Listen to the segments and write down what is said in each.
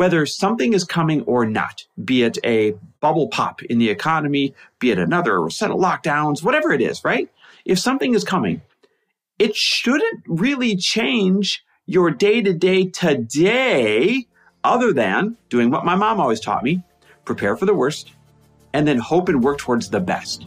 whether something is coming or not, be it a bubble pop in the economy, be it another set of lockdowns, whatever it is, right? If something is coming, it shouldn't really change your day to day today, other than doing what my mom always taught me prepare for the worst and then hope and work towards the best.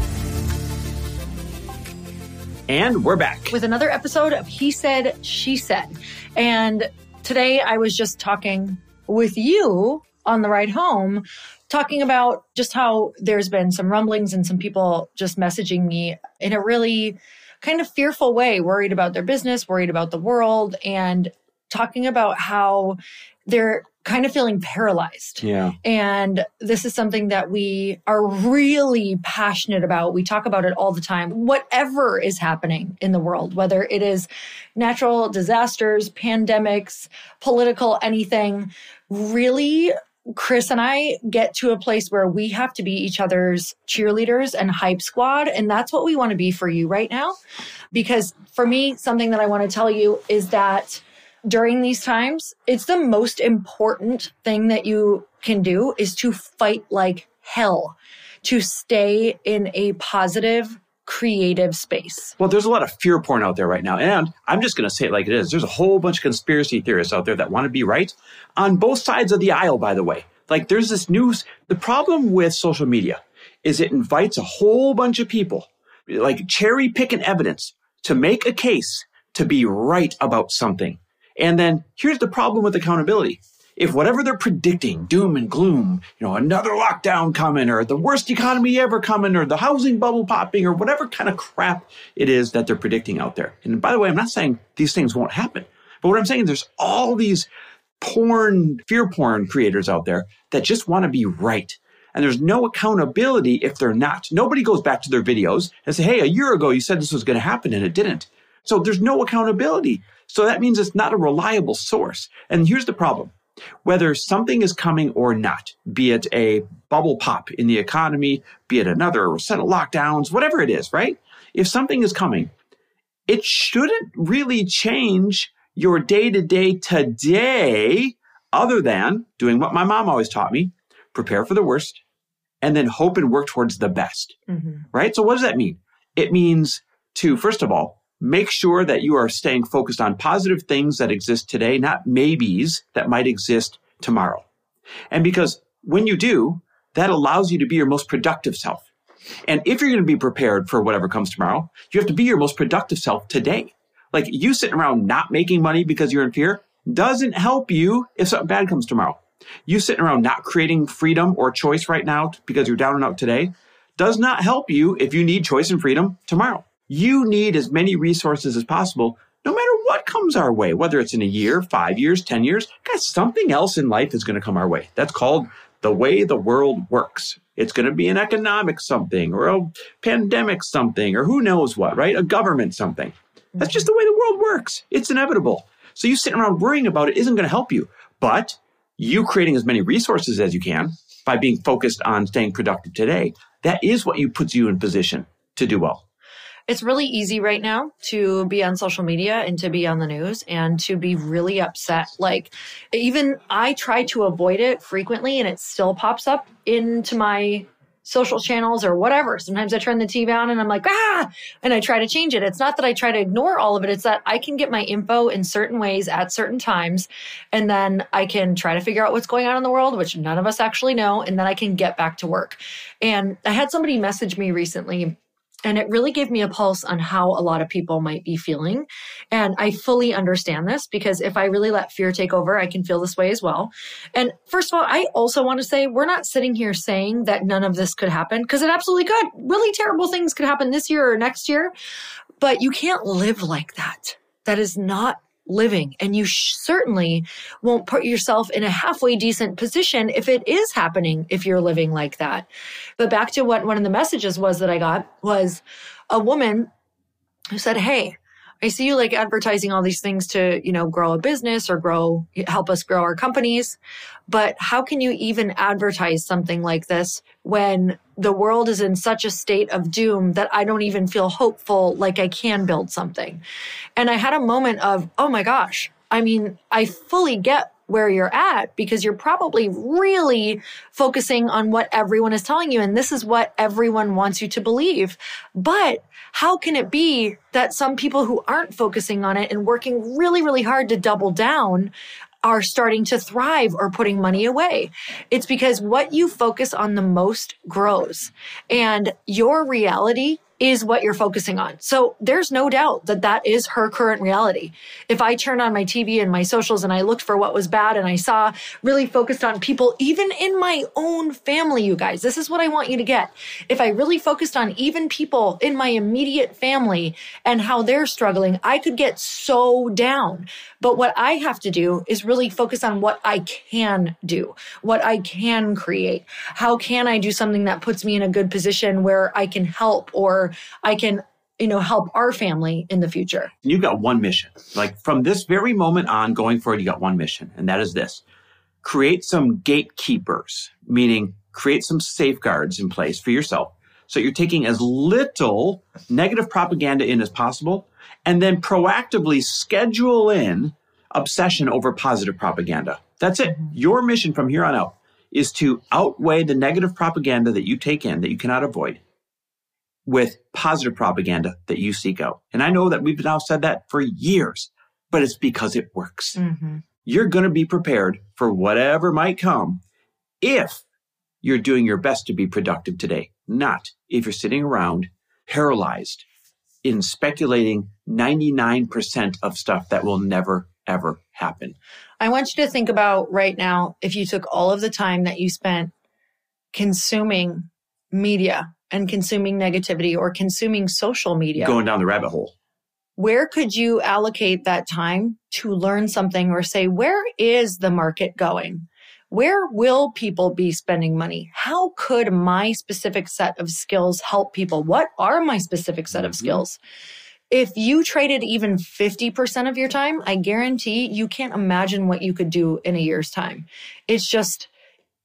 And we're back with another episode of He Said, She Said. And today I was just talking with you on the ride home talking about just how there's been some rumblings and some people just messaging me in a really kind of fearful way, worried about their business, worried about the world, and talking about how they're kind of feeling paralyzed. Yeah. And this is something that we are really passionate about. We talk about it all the time. Whatever is happening in the world, whether it is natural disasters, pandemics, political, anything, really Chris and I get to a place where we have to be each other's cheerleaders and hype squad. And that's what we want to be for you right now. Because for me, something that I want to tell you is that during these times, it's the most important thing that you can do is to fight like hell to stay in a positive creative space. Well, there's a lot of fear porn out there right now. And I'm just going to say it like it is. There's a whole bunch of conspiracy theorists out there that want to be right on both sides of the aisle, by the way. Like there's this news. The problem with social media is it invites a whole bunch of people, like cherry picking evidence to make a case to be right about something. And then here's the problem with accountability if whatever they're predicting, doom and gloom, you know, another lockdown coming or the worst economy ever coming or the housing bubble popping or whatever kind of crap it is that they're predicting out there. And by the way, I'm not saying these things won't happen, but what I'm saying is there's all these porn, fear porn creators out there that just want to be right. And there's no accountability if they're not. Nobody goes back to their videos and say, Hey, a year ago you said this was going to happen and it didn't. So there's no accountability. So that means it's not a reliable source. And here's the problem whether something is coming or not, be it a bubble pop in the economy, be it another set of lockdowns, whatever it is, right? If something is coming, it shouldn't really change your day to day today, other than doing what my mom always taught me prepare for the worst and then hope and work towards the best, mm-hmm. right? So, what does that mean? It means to, first of all, make sure that you are staying focused on positive things that exist today, not maybes that might exist tomorrow. And because when you do, that allows you to be your most productive self. And if you're going to be prepared for whatever comes tomorrow, you have to be your most productive self today. Like you sitting around not making money because you're in fear doesn't help you if something bad comes tomorrow. You sitting around not creating freedom or choice right now because you're down and out today does not help you if you need choice and freedom tomorrow. You need as many resources as possible, no matter what comes our way, whether it's in a year, five years, 10 years. Guys, something else in life is going to come our way. That's called the way the world works. It's going to be an economic something or a pandemic something or who knows what, right? A government something. That's just the way the world works. It's inevitable. So you sitting around worrying about it isn't going to help you. But you creating as many resources as you can by being focused on staying productive today, that is what you puts you in position to do well it's really easy right now to be on social media and to be on the news and to be really upset. Like, even I try to avoid it frequently and it still pops up into my social channels or whatever. Sometimes I turn the TV on and I'm like, ah, and I try to change it. It's not that I try to ignore all of it. It's that I can get my info in certain ways at certain times. And then I can try to figure out what's going on in the world, which none of us actually know. And then I can get back to work. And I had somebody message me recently And it really gave me a pulse on how a lot of people might be feeling. And I fully understand this because if I really let fear take over, I can feel this way as well. And first of all, I also want to say we're not sitting here saying that none of this could happen because it absolutely could. Really terrible things could happen this year or next year, but you can't live like that. That is not living. And you sh- certainly won't put yourself in a halfway decent position if it is happening, if you're living like that. But back to what one of the messages was that I got was a woman who said, Hey, I see you like advertising all these things to, you know, grow a business or grow, help us grow our companies. But how can you even advertise something like this when the world is in such a state of doom that I don't even feel hopeful like I can build something? And I had a moment of, oh my gosh. I mean, I fully get where you're at because you're probably really focusing on what everyone is telling you. And this is what everyone wants you to believe. But how can it be that some people who aren't focusing on it and working really, really hard to double down are starting to thrive or putting money away. It's because what you focus on the most grows and your reality is what you're focusing on. So there's no doubt that that is her current reality. If I turn on my TV and my socials and I looked for what was bad and I saw really focused on people, even in my own family, you guys, this is what I want you to get. If I really focused on even people in my immediate family and how they're struggling, I could get so down. But what I have to do is really focus on what I can do, what I can create. How can I do something that puts me in a good position where I can help or I can you know help our family in the future. You've got one mission. Like from this very moment on going forward you got one mission and that is this. Create some gatekeepers meaning create some safeguards in place for yourself so you're taking as little negative propaganda in as possible and then proactively schedule in obsession over positive propaganda. That's it. Mm-hmm. Your mission from here on out is to outweigh the negative propaganda that you take in that you cannot avoid with positive propaganda that you seek out. And I know that we've now said that for years, but it's because it works. Mm-hmm. You're going to be prepared for whatever might come if you're doing your best to be productive today, not if you're sitting around paralyzed in speculating 99% of stuff that will never, ever happen. I want you to think about right now if you took all of the time that you spent consuming media and consuming negativity or consuming social media. Going down the rabbit hole. Where could you allocate that time to learn something or say, where is the market going? Where will people be spending money? How could my specific set of skills help people? What are my specific set of mm-hmm. skills? If you traded even 50% of your time, I guarantee you can't imagine what you could do in a year's time. It's just,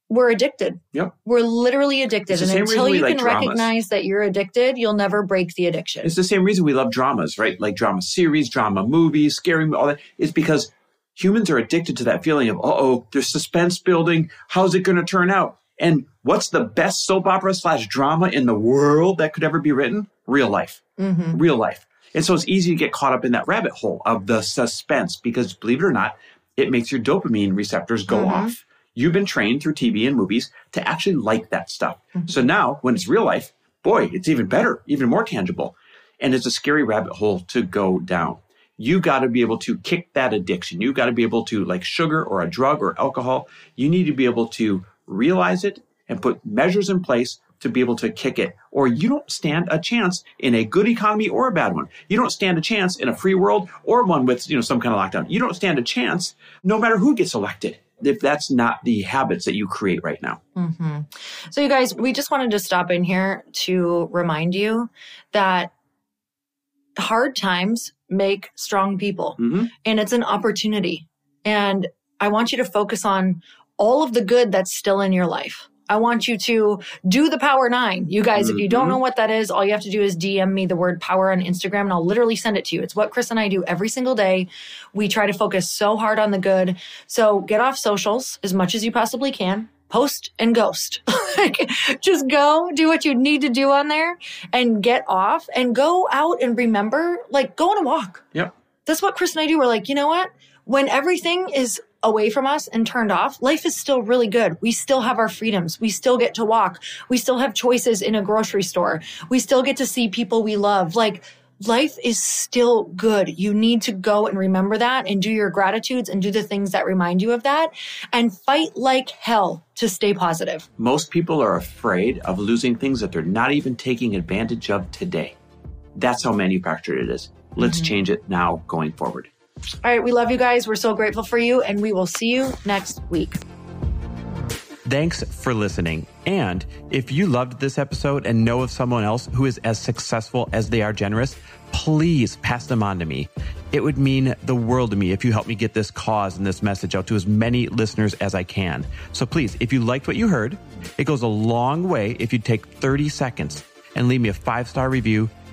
we're addicted. Yep. We're literally addicted. And until you can recognize that you're addicted, you'll never break the addiction. It's the same reason we love dramas, right? Like drama series, drama movies, scary, all that. It's because humans are addicted to that feeling of, uh oh, there's suspense building. How's it going to turn out? And what's the best soap opera slash drama in the world that could ever be written? Real life. Mm-hmm. Real life. And so it's easy to get caught up in that rabbit hole of the suspense because believe it or not, it makes your dopamine receptors go mm-hmm. off you've been trained through TV and movies to actually like that stuff. Mm-hmm. So now when it's real life, boy, it's even better, even more tangible. And it's a scary rabbit hole to go down. You got to be able to kick that addiction. You got to be able to, like sugar or a drug or alcohol, you need to be able to realize it and put measures in place to be able to kick it. Or you don't stand a chance in a good economy or a bad one. You don't stand a chance in a free world or one with, you know, some kind of lockdown. You don't stand a chance no matter who gets elected if that's not the habits that you create right now. Mm-hmm. So, you guys, we just wanted to stop in here to remind you that hard times make strong people, mm-hmm. and it's an opportunity. And I want you to focus on all of the good that's still in your life. I want you to do the power nine. You guys, mm-hmm. if you don't know mm-hmm. what that is, all you have to do is DM me the word power on Instagram and I'll literally send it to you. It's what Chris and I do every single day. We try to focus so hard on the good. So get off socials as much as you possibly can. Post and ghost. like, just go do what you need to do on there and get off and go out and remember, like, go on a walk. Yep. That's what Chris and I do. We're like, you know what? When everything is away from us and turned off, life is still really good. We still have our freedoms. We still get to walk. We still have choices in a grocery store. We still get to see people we love. Like life is still good. You need to go and remember that and do your gratitudes and do the things that remind you of that and fight like hell to stay positive. Most people are afraid of losing things that they're not even taking advantage of today. That's how manufactured it is. Let's mm-hmm. change it now going forward. All right. We love you guys. We're so grateful for you, and we will see you next week. Thanks for listening. And if you loved this episode and know of someone else who is as successful as they are generous, please pass them on to me. It would mean the world to me if you help me get this cause and this message out to as many listeners as I can. So please, if you liked what you heard, it goes a long way if you take 30 seconds and leave me a five star review